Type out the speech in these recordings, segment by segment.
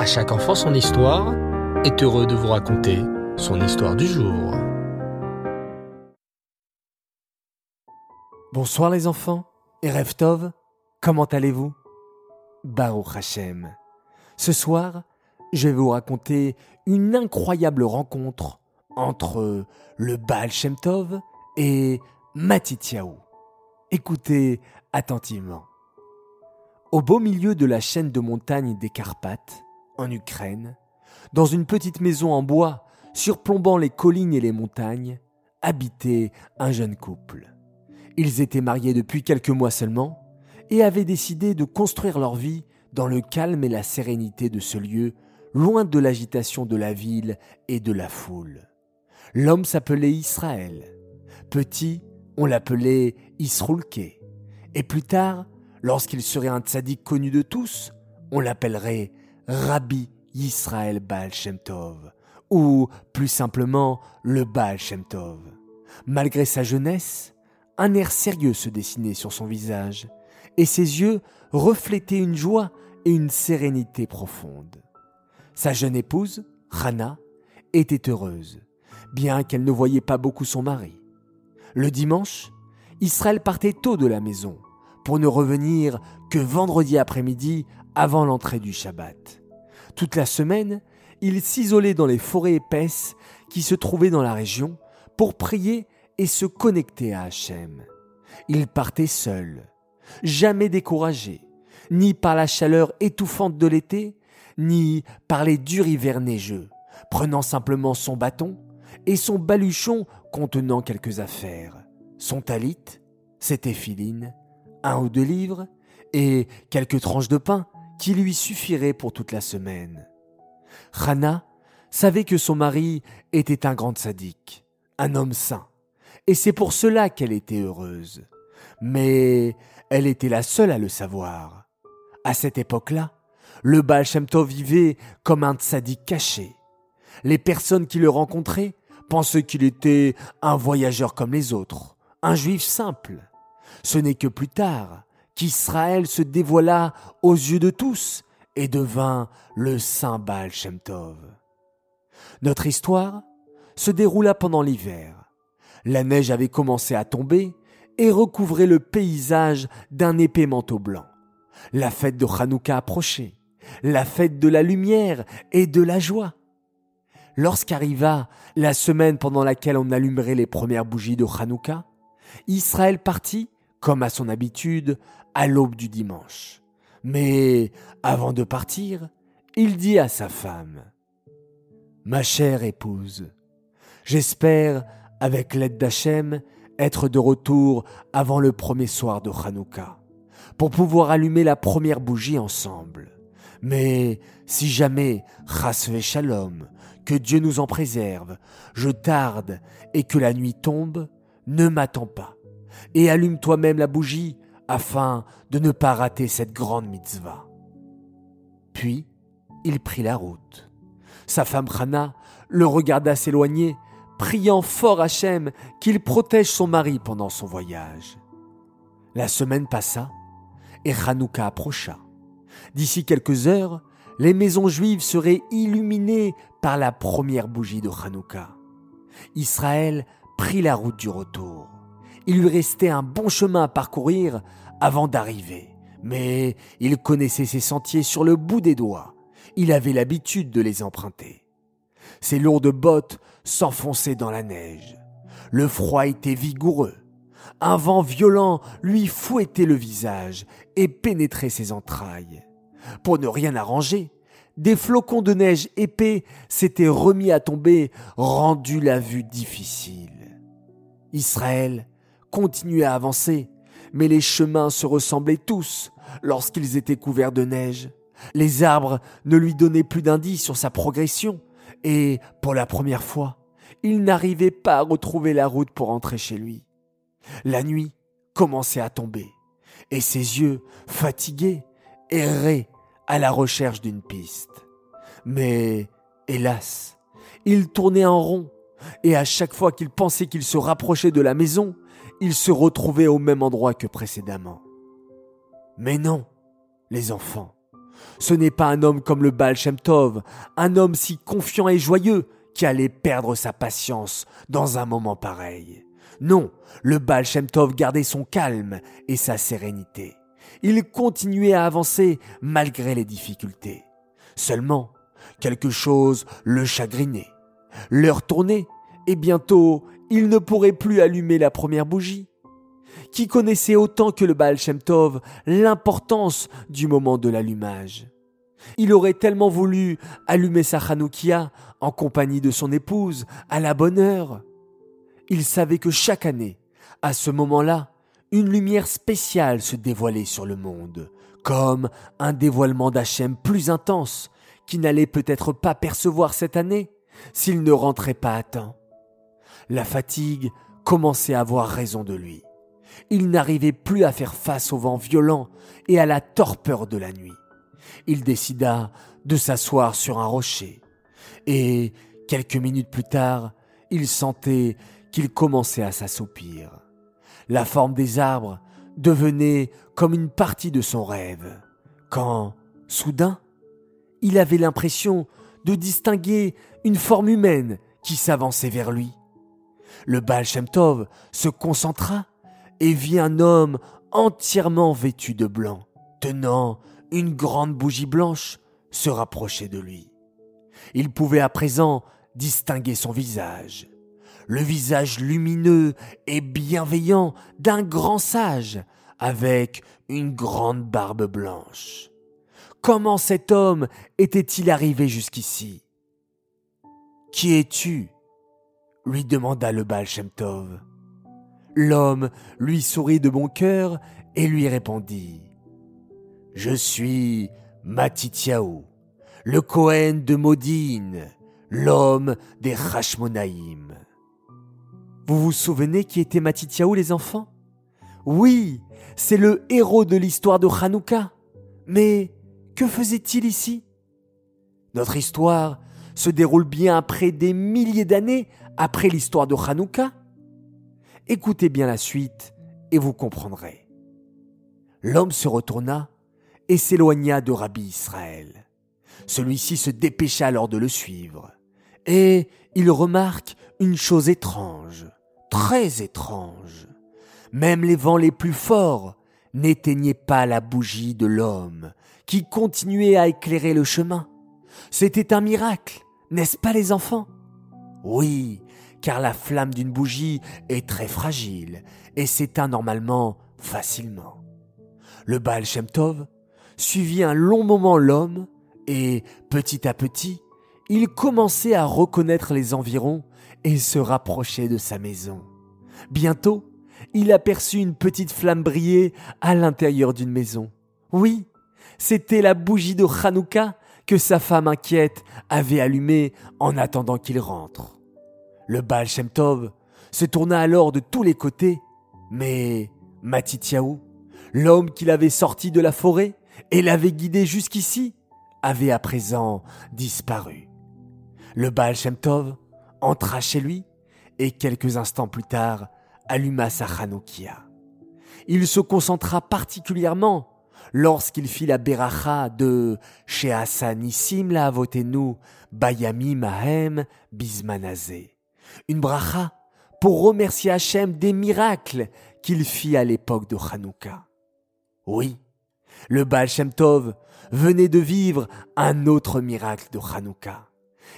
À chaque enfant son histoire est heureux de vous raconter son histoire du jour. Bonsoir les enfants et Reftov, comment allez-vous? Baruch Hashem. Ce soir, je vais vous raconter une incroyable rencontre entre le Baal Shem Tov et Matityahu. Écoutez attentivement. Au beau milieu de la chaîne de montagnes des Carpates, en Ukraine, dans une petite maison en bois surplombant les collines et les montagnes, habitait un jeune couple. Ils étaient mariés depuis quelques mois seulement et avaient décidé de construire leur vie dans le calme et la sérénité de ce lieu, loin de l'agitation de la ville et de la foule. L'homme s'appelait Israël. Petit, on l'appelait Isroulke. Et plus tard, lorsqu'il serait un tzaddik connu de tous, on l'appellerait Rabbi Yisraël Baal Shem Tov, ou plus simplement le Baal Shem Tov. Malgré sa jeunesse, un air sérieux se dessinait sur son visage, et ses yeux reflétaient une joie et une sérénité profonde. Sa jeune épouse, Hana, était heureuse, bien qu'elle ne voyait pas beaucoup son mari. Le dimanche, Israël partait tôt de la maison pour ne revenir que vendredi après-midi avant l'entrée du Shabbat. Toute la semaine, il s'isolait dans les forêts épaisses qui se trouvaient dans la région pour prier et se connecter à Hachem. Il partait seul, jamais découragé, ni par la chaleur étouffante de l'été, ni par les durs hivers neigeux, prenant simplement son bâton et son baluchon contenant quelques affaires, son talit, ses téphilines, un ou deux livres et quelques tranches de pain qui lui suffiraient pour toute la semaine. Rana savait que son mari était un grand sadique, un homme saint, et c'est pour cela qu'elle était heureuse. Mais elle était la seule à le savoir. À cette époque-là, le Baal Shem Tov vivait comme un tzaddik caché. Les personnes qui le rencontraient pensaient qu'il était un voyageur comme les autres, un juif simple. Ce n'est que plus tard qu'Israël se dévoila aux yeux de tous et devint le saint Baal. Notre histoire se déroula pendant l'hiver. La neige avait commencé à tomber et recouvrait le paysage d'un épais manteau blanc. La fête de Hanouka approchait, la fête de la lumière et de la joie. Lorsqu'arriva la semaine pendant laquelle on allumerait les premières bougies de Hanouka, Israël partit, comme à son habitude, à l'aube du dimanche. Mais avant de partir, il dit à sa femme Ma chère épouse, j'espère, avec l'aide d'Hachem, être de retour avant le premier soir de Hanouka, pour pouvoir allumer la première bougie ensemble. Mais si jamais, Chasve Shalom, que Dieu nous en préserve, je tarde et que la nuit tombe, ne m'attends pas, et allume toi-même la bougie afin de ne pas rater cette grande mitzvah. Puis, il prit la route. Sa femme Hana le regarda s'éloigner, priant fort Hachem qu'il protège son mari pendant son voyage. La semaine passa et Hanouka approcha. D'ici quelques heures, les maisons juives seraient illuminées par la première bougie de Hanouka. Israël prit la route du retour. Il lui restait un bon chemin à parcourir avant d'arriver, mais il connaissait ses sentiers sur le bout des doigts. Il avait l'habitude de les emprunter. Ses lourdes bottes s'enfonçaient dans la neige. Le froid était vigoureux. Un vent violent lui fouettait le visage et pénétrait ses entrailles. Pour ne rien arranger, des flocons de neige épais s'étaient remis à tomber, rendu la vue difficile. Israël continuait à avancer, mais les chemins se ressemblaient tous lorsqu'ils étaient couverts de neige. Les arbres ne lui donnaient plus d'indices sur sa progression, et, pour la première fois, il n'arrivait pas à retrouver la route pour entrer chez lui. La nuit commençait à tomber, et ses yeux, fatigués, erraient à la recherche d'une piste. Mais, hélas, il tournait en rond, et à chaque fois qu'il pensait qu'il se rapprochait de la maison, il se retrouvait au même endroit que précédemment. Mais non, les enfants, Ce n'est pas un homme comme le Baal Shem Tov, un homme si confiant et joyeux qui allait perdre sa patience dans un moment pareil. Non, le Baal Shem Tov gardait son calme et sa sérénité. Il continuait à avancer malgré les difficultés. Seulement, quelque chose le chagrinait. L'heure tournait, et bientôt il ne pourrait plus allumer la première bougie. Qui connaissait autant que le Baal Shem Tov l'importance du moment de l'allumage? Il aurait tellement voulu allumer sa Hanoukia en compagnie de son épouse à la bonne heure. Il savait que chaque année, à ce moment-là, une lumière spéciale se dévoilait sur le monde, comme un dévoilement d'Hachem plus intense, qui n'allait peut-être pas percevoir cette année s'il ne rentrait pas à temps. La fatigue commençait à avoir raison de lui. Il n'arrivait plus à faire face au vent violent et à la torpeur de la nuit. Il décida de s'asseoir sur un rocher. Et, quelques minutes plus tard, il sentait qu'il commençait à s'assoupir. La forme des arbres devenait comme une partie de son rêve, quand, soudain, il avait l'impression de distinguer une forme humaine qui s'avançait vers lui. Le Baal se concentra et vit un homme entièrement vêtu de blanc, tenant une grande bougie blanche, se rapprocher de lui. Il pouvait à présent distinguer son visage, le visage lumineux et bienveillant d'un grand sage avec une grande barbe blanche. Comment cet homme était-il arrivé jusqu'ici? Qui es-tu? Lui demanda le Baal Shem Tov. L'homme lui sourit de bon cœur et lui répondit Je suis Matityahu, le Kohen de Modine, l'homme des Rashmonaïm. Vous vous souvenez qui était Matityahu, les enfants? Oui, c'est le héros de l'histoire de Hanouka. Mais que faisait-il ici? Notre histoire se déroule bien après des milliers d'années après l'histoire de Hanouka Écoutez bien la suite et vous comprendrez. L'homme se retourna et s'éloigna de Rabbi Israël. Celui-ci se dépêcha alors de le suivre. Et il remarque une chose étrange, très étrange. Même les vents les plus forts n'éteignaient pas la bougie de l'homme, qui continuait à éclairer le chemin. C'était un miracle, n'est-ce pas les enfants? Oui, car la flamme d'une bougie est très fragile et s'éteint normalement facilement. Le Baal Shem Tov suivit un long moment l'homme et, petit à petit, il commençait à reconnaître les environs et se rapprochait de sa maison. Bientôt, il aperçut une petite flamme briller à l'intérieur d'une maison. Oui, c'était la bougie de Hanouka que sa femme inquiète avait allumée en attendant qu'il rentre. Le Baal Shem Tov se tourna alors de tous les côtés, mais Matityahu, l'homme qui l'avait sorti de la forêt et l'avait guidé jusqu'ici, avait à présent disparu. Le Baal Shem Tov entra chez lui et quelques instants plus tard alluma sa Hanoukia. Il se concentra particulièrement lorsqu'il fit la beracha de Sheasanissim la avotenu Bayami Mahem Bismanazé une bracha pour remercier Hachem des miracles qu'il fit à l'époque de Hanouka. Oui, le Baal Shem Tov venait de vivre un autre miracle de Hanouka.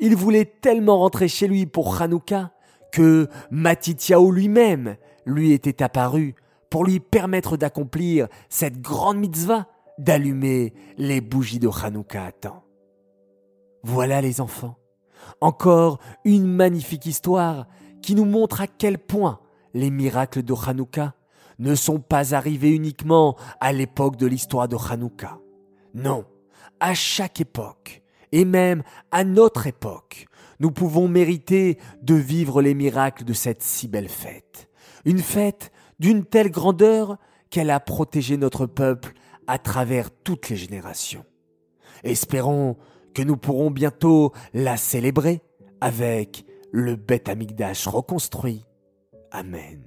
Il voulait tellement rentrer chez lui pour Hanouka que Matityahu lui-même lui était apparu pour lui permettre d'accomplir cette grande mitzvah d'allumer les bougies de Hanouka à temps. Voilà les enfants, encore une magnifique histoire qui nous montre à quel point les miracles de Hanouka ne sont pas arrivés uniquement à l'époque de l'histoire de Hanouka. Non, à chaque époque, et même à notre époque, nous pouvons mériter de vivre les miracles de cette si belle fête. Une fête d'une telle grandeur qu'elle a protégé notre peuple à travers toutes les générations. Espérons que nous pourrons bientôt la célébrer avec le Beth Amigdash reconstruit. Amen.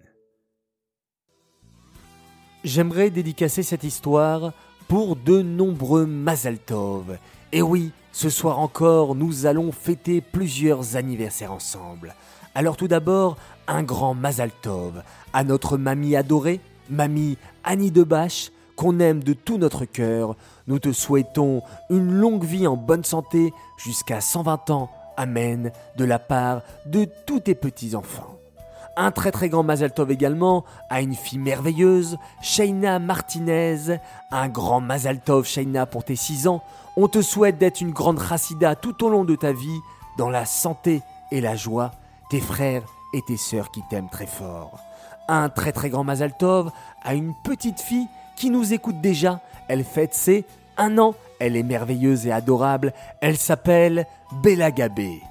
J'aimerais dédicacer cette histoire pour de nombreux Mazaltov. Et oui, ce soir encore, nous allons fêter plusieurs anniversaires ensemble. Alors tout d'abord, un grand Mazaltov à notre mamie adorée, mamie Annie Debache, qu'on aime de tout notre cœur. Nous te souhaitons une longue vie en bonne santé jusqu'à 120 ans. Amen, de la part de tous tes petits-enfants. Un très très grand Mazel Tov également à une fille merveilleuse, Shaina Martinez. Un grand Mazel Tov, Shaina, pour tes 6 ans. On te souhaite d'être une grande Chassida tout au long de ta vie, dans la santé et la joie. Tes frères et tes sœurs qui t'aiment très fort. Un très très grand Mazel Tov à une petite fille qui nous écoute déjà. Elle fête ses un an. Elle est merveilleuse et adorable. Elle s'appelle Bella Gabé.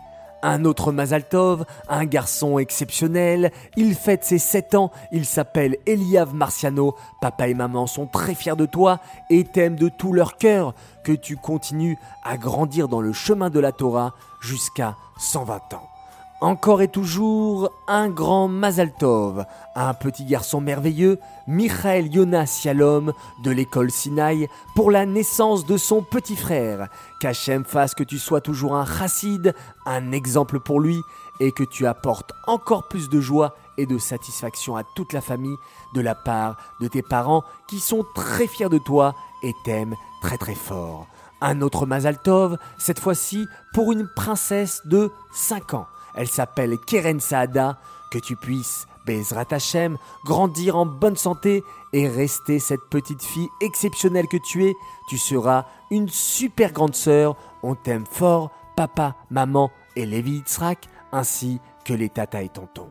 Un autre Mazaltov, un garçon exceptionnel, il fête ses 7 ans, il s'appelle Eliav Marciano, papa et maman sont très fiers de toi et t'aiment de tout leur cœur que tu continues à grandir dans le chemin de la Torah jusqu'à 120 ans. Encore et toujours un grand Mazaltov, un petit garçon merveilleux, Michael Yona Sialom de l'école Sinaï, pour la naissance de son petit frère. Qu'Hachem fasse que tu sois toujours un chassid, un exemple pour lui, et que tu apportes encore plus de joie et de satisfaction à toute la famille de la part de tes parents qui sont très fiers de toi et t'aiment très très fort. Un autre Mazaltov, cette fois-ci pour une princesse de 5 ans. Elle s'appelle Keren Saada. Que tu puisses, Bezrat Hashem, grandir en bonne santé et rester cette petite fille exceptionnelle que tu es. Tu seras une super grande sœur. On t'aime fort, papa, maman et Lévi Yitzhak, ainsi que les tata et tontons.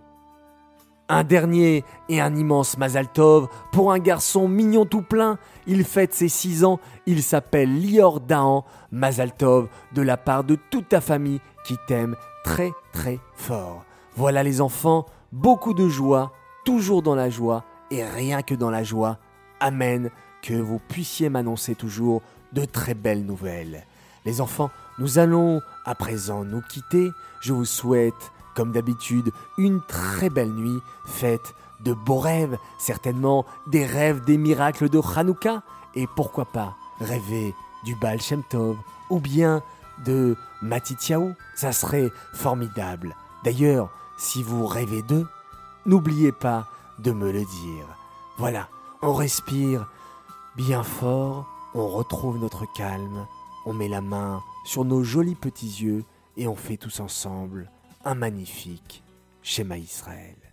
Un dernier et un immense Mazaltov pour un garçon mignon tout plein. Il fête ses 6 ans. Il s'appelle Lior Dahan. Mazaltov de la part de toute ta famille qui t'aime très très fort. Voilà les enfants, beaucoup de joie, toujours dans la joie et rien que dans la joie. Amen, que vous puissiez m'annoncer toujours de très belles nouvelles. Les enfants, nous allons à présent nous quitter. Je vous souhaite, comme d'habitude, une très belle nuit, faite de beaux rêves, certainement des rêves des miracles de Hanouka, et pourquoi pas rêver du Baal Shem Tov, ou bien de Matitiaou, ça serait formidable. D'ailleurs, si vous rêvez d'eux, n'oubliez pas de me le dire. Voilà, on respire bien fort, on retrouve notre calme, on met la main sur nos jolis petits yeux et on fait tous ensemble un magnifique schéma Israël.